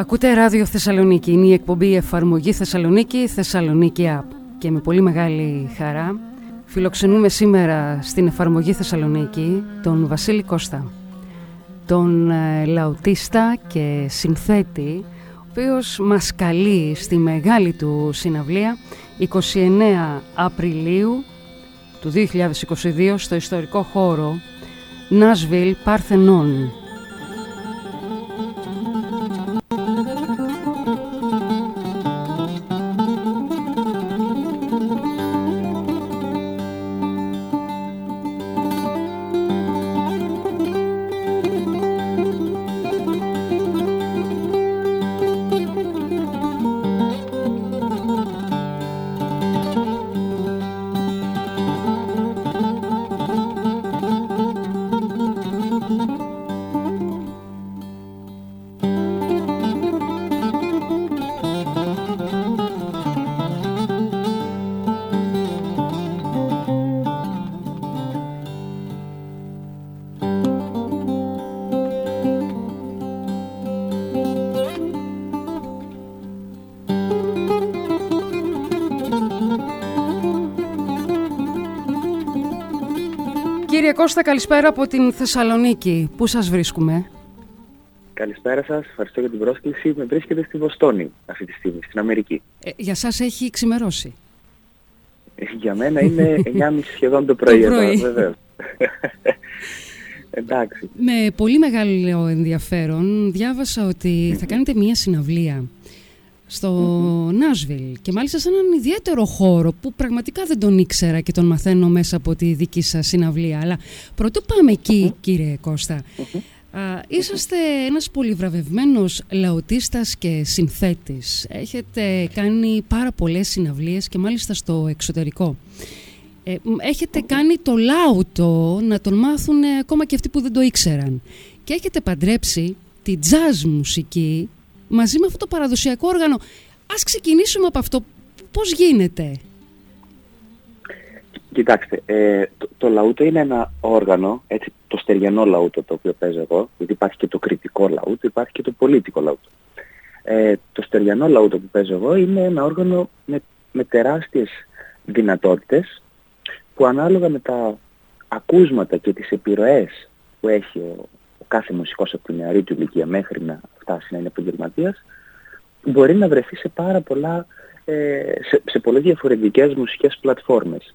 Ακούτε ράδιο Θεσσαλονίκη. Είναι η εκπομπή εφαρμογή Θεσσαλονίκη, Θεσσαλονίκη App. Και με πολύ μεγάλη χαρά φιλοξενούμε σήμερα στην εφαρμογή Θεσσαλονίκη τον Βασίλη Κώστα. Τον ε, λαουτίστα και συνθέτη, ο οποίος μας καλεί στη μεγάλη του συναυλία 29 Απριλίου του 2022 στο ιστορικό χώρο Νάσβιλ Παρθενών Κώστα, καλησπέρα από την Θεσσαλονίκη. Πού σας βρίσκουμε; Καλησπέρα σας, ευχαριστώ για την πρόσκληση. Με βρίσκεται στη Βοστόνη αυτή τη στιγμή, στην Αμερική. Ε, για σας έχει ξημερώσει. Ε, για μένα είναι 9.30 σχεδόν το πρωί, το πρωί. εδώ, βεβαίως. Εντάξει. Με πολύ μεγάλο ενδιαφέρον διάβασα ότι θα κάνετε μία συναυλία στο Νάσβιλ και μάλιστα σε έναν ιδιαίτερο χώρο που πραγματικά δεν τον ήξερα και τον μαθαίνω μέσα από τη δική σας συναυλία. Αλλά πρωτού πάμε εκεί κύριε Κώστα, α, είσαστε ένας πολυβραβευμένος λαοτίστας και συνθέτης. Έχετε κάνει πάρα πολλές συναυλίες και μάλιστα στο εξωτερικό. Ε, έχετε κάνει το λάουτο να τον μάθουν ακόμα και αυτοί που δεν το ήξεραν. Και έχετε παντρέψει τη jazz μουσική μαζί με αυτό το παραδοσιακό όργανο. Ας ξεκινήσουμε από αυτό. Πώς γίνεται; Κοιτάξτε, ε, το, το λαούτο είναι ένα όργανο, έτσι, το στεριανό λαούτο το οποίο παίζω εγώ, γιατί υπάρχει και το κριτικό λαούτο, υπάρχει και το πολίτικο λαούτο. Ε, το στεριανό λαούτο που παίζω εγώ είναι ένα όργανο με, με τεράστιες δυνατότητες που ανάλογα με τα ακούσματα και τις επιρροές που έχει ο, κάθε μουσικός από την νεαρή του ηλικία μέχρι να φτάσει να είναι επαγγελματίας, μπορεί να βρεθεί σε πάρα πολλά, ε, σε, σε πολλές διαφορετικές μουσικές πλατφόρμες.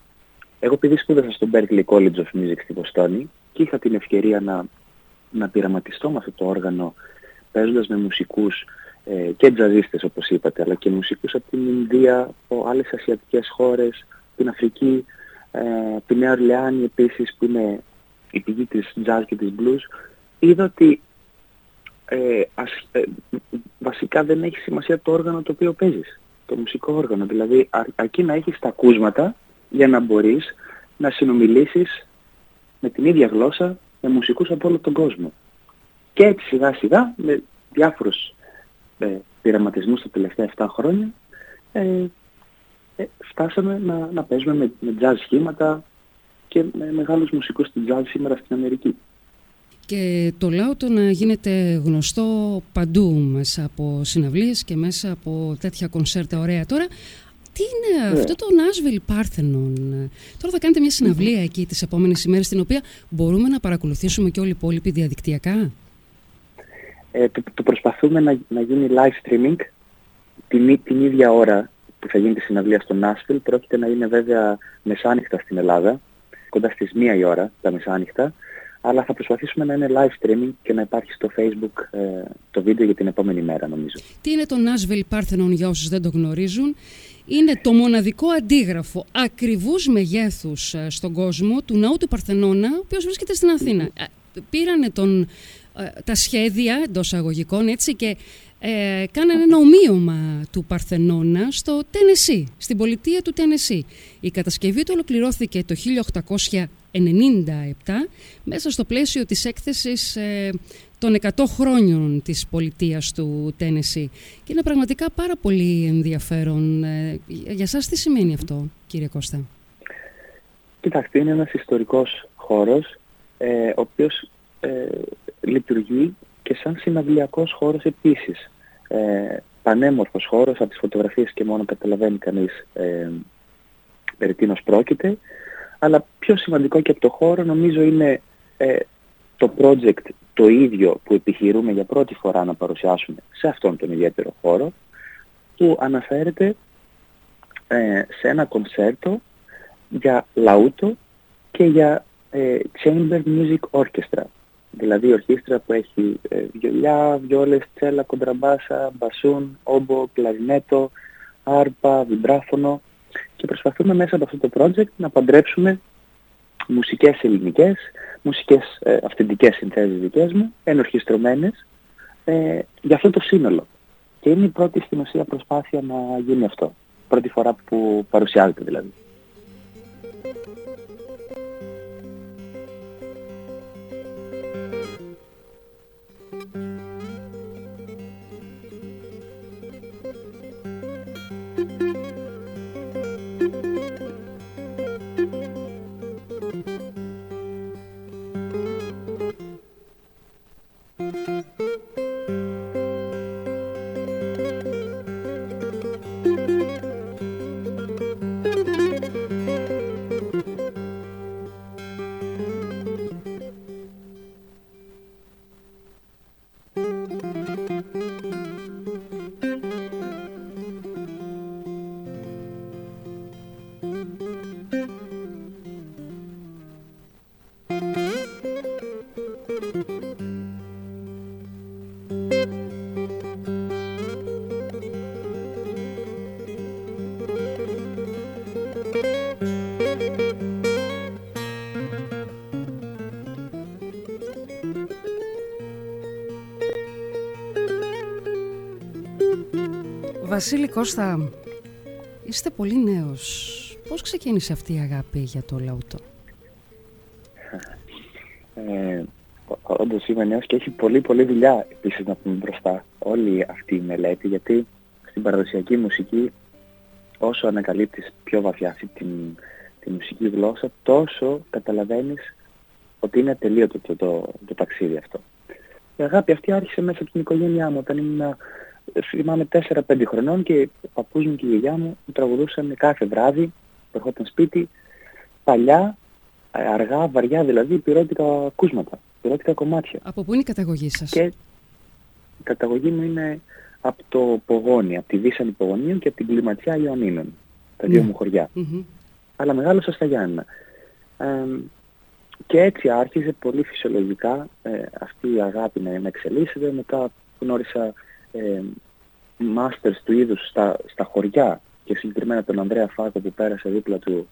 Εγώ επειδή σπούδασα στο Berklee College of Music στη Βοστόνη και είχα την ευκαιρία να, να πειραματιστώ με αυτό το όργανο παίζοντας με μουσικούς ε, και τζαζίστες όπως είπατε, αλλά και μουσικούς από την Ινδία, από άλλες ασιατικές χώρες, την Αφρική, ε, τη Νέα Ορλεάνη επίσης που είναι η πηγή της jazz και της blues είδα ότι ε, ε, βασικά δεν έχει σημασία το όργανο το οποίο παίζεις, το μουσικό όργανο. Δηλαδή αρκεί να έχεις τα ακούσματα για να μπορείς να συνομιλήσεις με την ίδια γλώσσα με μουσικούς από όλο τον κόσμο. Και έτσι σιγά σιγά με διάφορους ε, πειραματισμούς τα τελευταία 7 χρόνια ε, ε, φτάσαμε να, να παίζουμε με, με jazz σχήματα και με μεγάλους μουσικούς στην jazz σήμερα στην Αμερική και το λαό να γίνεται γνωστό παντού μέσα από συναυλίες και μέσα από τέτοια κονσέρτα ωραία. Τώρα, τι είναι ναι. αυτό το Nashville Parthenon; Τώρα θα κάνετε μια συναυλία εκεί τις επόμενες ημέρες, την οποία μπορούμε να παρακολουθήσουμε και όλοι οι υπόλοιποι διαδικτυακά; Ε, το, προσπαθούμε να, να γίνει live streaming την, την ίδια ώρα που θα γίνει τη συναυλία στο Nashville. Πρόκειται να είναι βέβαια μεσάνυχτα στην Ελλάδα, κοντά στις μία η ώρα τα μεσάνυχτα αλλά θα προσπαθήσουμε να είναι live streaming και να υπάρχει στο facebook ε, το βίντεο για την επόμενη μέρα νομίζω. Τι είναι το Nashville Parthenon για όσους δεν το γνωρίζουν; Είναι το μοναδικό αντίγραφο ακριβούς μεγέθους ε, στον κόσμο του ναού του Παρθενώνα, ο οποίος βρίσκεται στην Αθήνα. Ε, πήρανε τον, τα σχέδια εντός αγωγικών έτσι και ε, κάνανε ένα ομοίωμα του Παρθενώνα στο Τένεσί, στην πολιτεία του Τένεσί. Η κατασκευή του ολοκληρώθηκε το 97 μέσα στο πλαίσιο της έκθεσης ε, των 100 χρόνων της πολιτείας του Τένεση. Και είναι πραγματικά πάρα πολύ ενδιαφέρον. Ε, για σας τι σημαίνει αυτό, κύριε Κώστα; Κοιτάξτε, είναι ένας ιστορικός χώρος, ε, ο οποίος ε, λειτουργεί και σαν συναυλιακός χώρος επίσης. ε, πανέμορφος χώρος, από τις φωτογραφίες και μόνο καταλαβαίνει κανείς ε, περί τίνος πρόκειται. Αλλά πιο σημαντικό και από το χώρο νομίζω είναι ε, το project το ίδιο που επιχειρούμε για πρώτη φορά να παρουσιάσουμε σε αυτόν τον ιδιαίτερο χώρο που αναφέρεται ε, σε ένα κονσέρτο για λαούτο και για ε, chamber music orchestra. Δηλαδή ορχήστρα που έχει ε, βιολιά, βιόλες, τσέλα, κοντραμπάσα, μπασούν, όμπο, κλαρινέτο, άρπα, βιμπράφωνο και προσπαθούμε μέσα από αυτό το project να παντρέψουμε μουσικές ελληνικές, μουσικές ε, αυθεντικές συνθέσεις δικές μου, ενορχιστρωμένες, ε, για αυτό το σύνολο. Και είναι η πρώτη στην ουσία προσπάθεια να γίνει αυτό. Πρώτη φορά που παρουσιάζεται δηλαδή. Βασίλη Κώστα, είστε πολύ νέος. Πώς ξεκίνησε αυτή η αγάπη για το λαούτο; Ε, όντως είμαι νέος και έχει πολύ πολύ δουλειά επίσης να πούμε μπροστά όλη αυτή η μελέτη γιατί στην παραδοσιακή μουσική όσο ανακαλύπτεις πιο βαθιά αυτή την, τη μουσική γλώσσα τόσο καταλαβαίνεις ότι είναι ατελείωτο το, το, το, ταξίδι αυτό. Η αγάπη αυτή άρχισε μέσα από την οικογένειά μου όταν ήμουν θυμάμαι 4-5 χρονών και ο παππούς μου και η γιαγιά μου τραγουδούσαν κάθε βράδυ, ερχόταν σπίτι, παλιά, αργά, βαριά δηλαδή, πυρότικα ακούσματα, πυρότικα κομμάτια. Από πού είναι η καταγωγή σας; Και η καταγωγή μου είναι από το Πογόνι, από τη Βίσανη Πογονίων και από την Κλιματιά Ιωαννίνων, τα δύο ναι. μου χωριά. Mm-hmm. Αλλά μεγάλωσα στα Γιάννα. Ε, και έτσι άρχισε πολύ φυσιολογικά ε, αυτή η αγάπη να, να εξελίσσεται. Μετά γνώρισα ε, μάστερς του είδους στα, στα χωριά και συγκεκριμένα τον Ανδρέα Φάκο που πέρασε δίπλα του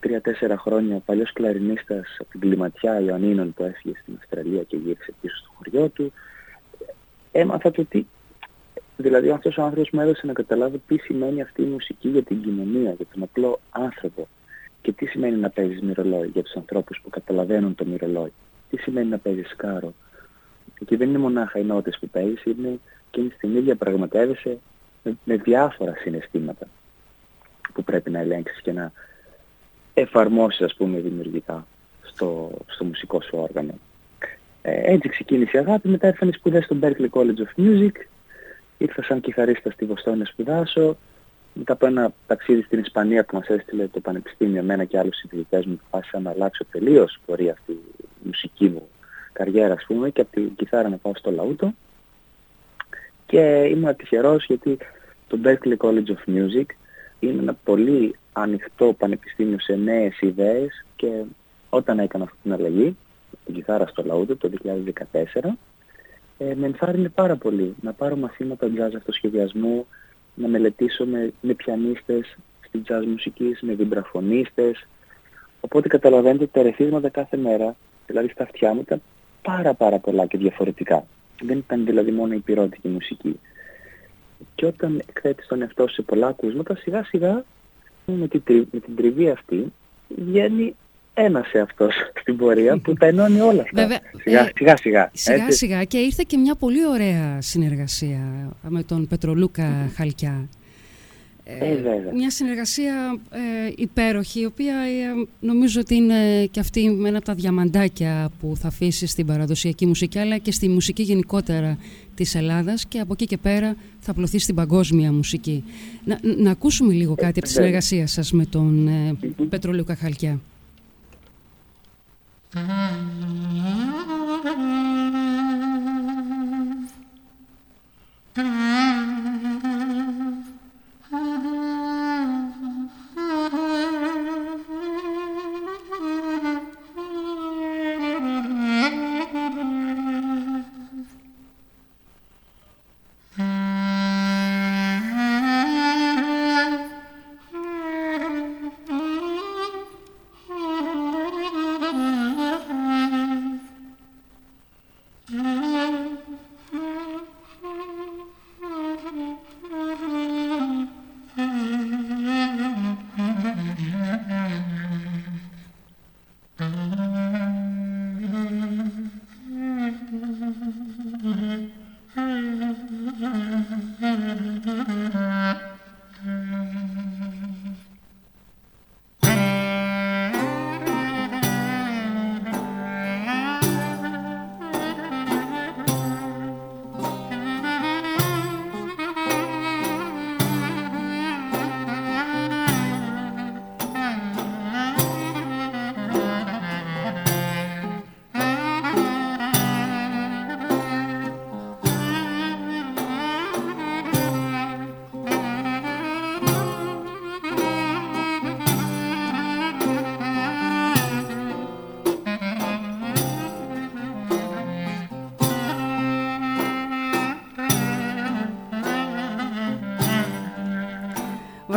τρία-τέσσερα χρόνια, παλιός κλαρινίστας από την Κλιματιά Ιωαννίνων που έφυγε στην Αυστραλία και γύρισε πίσω στο χωριό του. Έμαθα το τι, δηλαδή αυτός ο άνθρωπος μου έδωσε να καταλάβω τι σημαίνει αυτή η μουσική για την κοινωνία, για τον απλό άνθρωπο και τι σημαίνει να παίζεις μυρολόι για τους ανθρώπους που καταλαβαίνουν το μυρολόι. Τι σημαίνει να παίζεις σκάρο. Εκεί δεν είναι μονάχα οι νότες που παίζεις, είναι εκείνη τη στιγμή διαπραγματεύεσαι με, με διάφορα συναισθήματα που πρέπει να ελέγξεις και να εφαρμόσεις ας πούμε δημιουργικά στο, στο μουσικό σου όργανο. Ε, έτσι ξεκίνησε η αγάπη, μετά έφανε σπουδές στο Berkeley College of Music, ήρθα σαν κιθαρίστας στη Βοστόνη να σπουδάσω, μετά από ένα ταξίδι στην Ισπανία που μας έστειλε το Πανεπιστήμιο, εμένα και άλλους συνδικητές μου, αποφάσισα να αλλάξω τελείως πορεία αυτή η μουσική μου καριέρα, ας πούμε, και από την κιθάρα να πάω στο λαούτο. Και ήμουν τυχερός γιατί το Berkeley College of Music είναι ένα πολύ ανοιχτό πανεπιστήμιο σε νέες ιδέες και όταν έκανα αυτή την αλλαγή, την κιθάρα στο λαούτο το 2014, ε, με ενθάρρυνε πάρα πολύ να πάρω μαθήματα jazz αυτοσχεδιασμού, να μελετήσω με, με πιανίστες στην jazz μουσικής, με βιμπραφωνίστες. Οπότε καταλαβαίνετε ότι τα ρεθίσματα κάθε μέρα, δηλαδή στα αυτιά μου, ήταν πάρα πάρα πολλά και διαφορετικά. Δεν ήταν δηλαδή μόνο η πυρότικη μουσική. Και όταν εκθέτεις τον εαυτό σε πολλά ακούσματα, σιγά σιγά με την, με την τριβή αυτή βγαίνει ένας σε αυτός στην πορεία που τα ενώνει όλα αυτά. Βέβαια, σιγά, ε, σιγά, σιγά. Σιγά σιγά και ήρθε και μια πολύ ωραία συνεργασία με τον Πετρολούκα Χαλκιά. Ε, μια συνεργασία ε, υπέροχη, η οποία ε, νομίζω ότι είναι και αυτή ένα από τα διαμαντάκια που θα αφήσει στην παραδοσιακή μουσική, αλλά και στη μουσική γενικότερα της Ελλάδας και από εκεί και πέρα θα απλωθεί στην παγκόσμια μουσική. Να, να ακούσουμε λίγο κάτι από τη συνεργασία σας με τον ε, Πετρόλιο Καχαλκιά.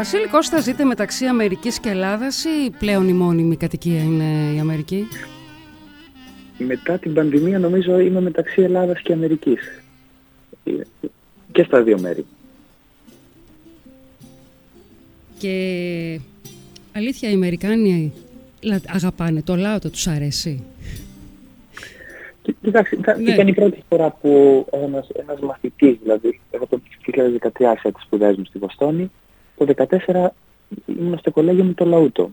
Βασίλη Κώστα, ζείτε μεταξύ Αμερικής και Ελλάδας ή πλέον η μόνιμη κατοικία είναι η Αμερική; Μετά την πανδημία νομίζω είμαι μεταξύ Ελλάδας και Αμερικής. Και στα δύο μέρη. Και αλήθεια οι Αμερικάνοι αγαπάνε το λαό, τους αρέσει; Κοιτάξτε, ναι. ήταν η πρώτη φορά που ένας, ένας μαθητής, δηλαδή, εγώ το 2013 άρχισα τις σπουδές μου στη Βοστόνη, το 2014 ήμουν στο κολέγιο με το Λαούτο.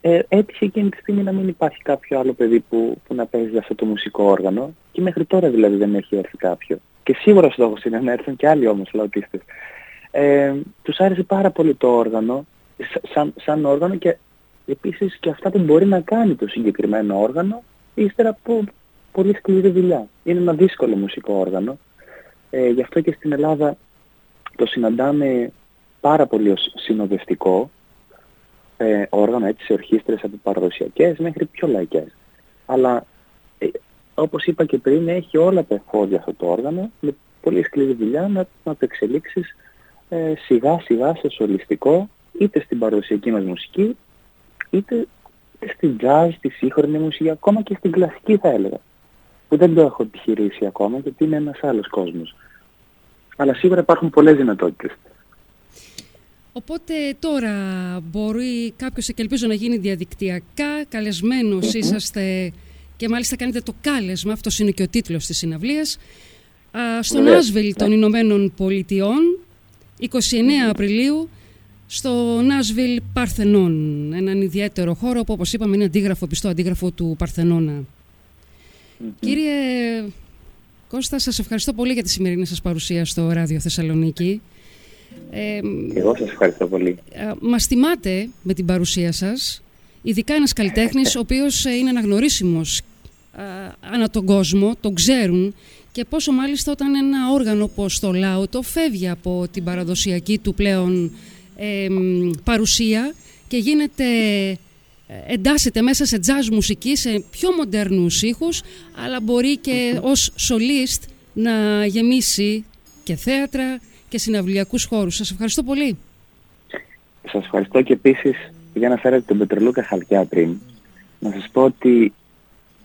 Ε, έτυχε εκείνη τη στιγμή να μην υπάρχει κάποιο άλλο παιδί που, που να παίζει αυτό το μουσικό όργανο και μέχρι τώρα δηλαδή δεν έχει έρθει κάποιο. Και σίγουρα ο στόχος είναι να έρθουν και άλλοι όμως λαουτίστες. Ε, τους άρεσε πάρα πολύ το όργανο, σαν, σαν όργανο και επίσης και αυτά που μπορεί να κάνει το συγκεκριμένο όργανο ύστερα από πολύ σκληρή δουλειά. Είναι ένα δύσκολο μουσικό όργανο. Ε, γι' αυτό και στην Ελλάδα το συναντάμε πάρα πολύ ως συνοδευτικό ε, όργανο, έτσι σε ορχήστρες από παραδοσιακές μέχρι πιο λαϊκές. Αλλά ε, όπως είπα και πριν έχει όλα τα εφόδια αυτό το όργανο με πολύ σκληρή δουλειά να, να το εξελίξεις ε, σιγά σιγά σε σολιστικό είτε στην παραδοσιακή μας μουσική είτε στην jazz, στη σύγχρονη μουσική, ακόμα και στην κλασική θα έλεγα που δεν το έχω επιχειρήσει ακόμα γιατί είναι ένας άλλος κόσμος. Αλλά σίγουρα υπάρχουν πολλές δυνατότητες. Οπότε τώρα μπορεί κάποιος και ελπίζω να γίνει διαδικτυακά, καλεσμένος είσαστε και μάλιστα κάνετε το κάλεσμα, αυτός είναι και ο τίτλος της συναυλίας, στο Νάσβιλ των Ηνωμένων Πολιτειών, 29 Απριλίου, στο Νάσβιλ Παρθενών, έναν ιδιαίτερο χώρο που όπως είπαμε είναι αντίγραφο, πιστό αντίγραφο του παρθενονα Κύριε Κώστα, σας ευχαριστώ πολύ για τη σημερινή σας παρουσία στο Ράδιο Θεσσαλονίκη. Ε, Εγώ σας ευχαριστώ πολύ. Ε, μας τιμάτε με την παρουσία σας, ειδικά ένας καλλιτέχνης ο οποίος ε, είναι αναγνωρίσιμος ε, ανά τον κόσμο, τον ξέρουν και πόσο μάλιστα όταν ένα όργανο όπως το το φεύγει από την παραδοσιακή του πλέον ε, παρουσία και γίνεται εντάσσεται μέσα σε jazz μουσική, σε πιο μοντέρνους ήχους, αλλά μπορεί και ως σολίστ να γεμίσει και θέατρα και συναυλιακούς χώρους. Σας ευχαριστώ πολύ. Σας ευχαριστώ και επίσης για να φέρετε τον Πετρολούκα Χαλκιά πριν. Να σας πω ότι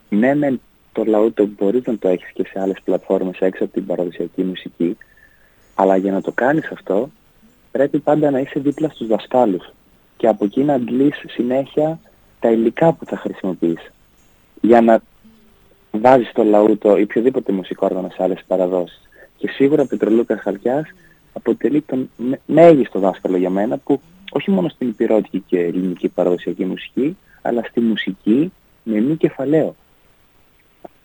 ναι με το λαό το μπορείς να το έχεις και σε άλλες πλατφόρμες έξω από την παραδοσιακή μουσική αλλά για να το κάνεις αυτό πρέπει πάντα να είσαι δίπλα στους δασκάλους και από εκεί να αντλείς συνέχεια τα υλικά που θα χρησιμοποιείς για να βάζεις το λαούτο ή οποιοδήποτε μουσικό όργανο σε άλλες παραδόσεις. Και σίγουρα ο Πετρολούκας Χαλκιάς αποτελεί τον μέγιστο δάσκαλο για μένα που όχι μόνο στην υπηρώτικη και ελληνική παραδοσιακή μουσική, αλλά στη μουσική με μη κεφαλαίο.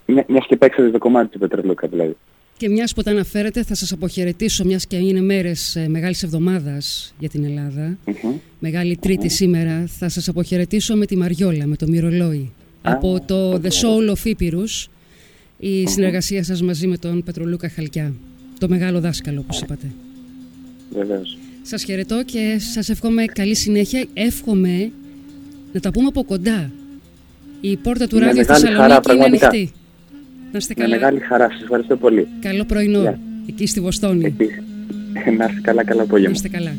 Μια, μιας και παίξατε το κομμάτι του Πετρελούκα δηλαδή. Και μιας που τα αναφέρετε, θα σας αποχαιρετήσω, μιας και είναι μέρες μεγάλης εβδομάδας για την Ελλάδα. Μεγάλη σήμερα. Θα σας αποχαιρετήσω με τη Μαριόλα, με το Μυρολόι. από το The Soul of Ήπειρους, η συνεργασία σας μαζί με τον Πετρολούκα Χαλκιά. Το μεγάλο δάσκαλο, όπως είπατε. Βεβαίως. Σας χαιρετώ και σας εύχομαι καλή συνέχεια. Εύχομαι να τα πούμε από κοντά. Η πόρτα του Ράδιο Θεσσαλονίκη είναι ανοιχτή. Να είστε καλά. Με μεγάλη χαρά. Σας ευχαριστώ πολύ. Καλό πρωινό. Εκεί στη Βοστόνη. Επίσης. Να είστε καλά, καλά απόγευμα. Να είστε καλά.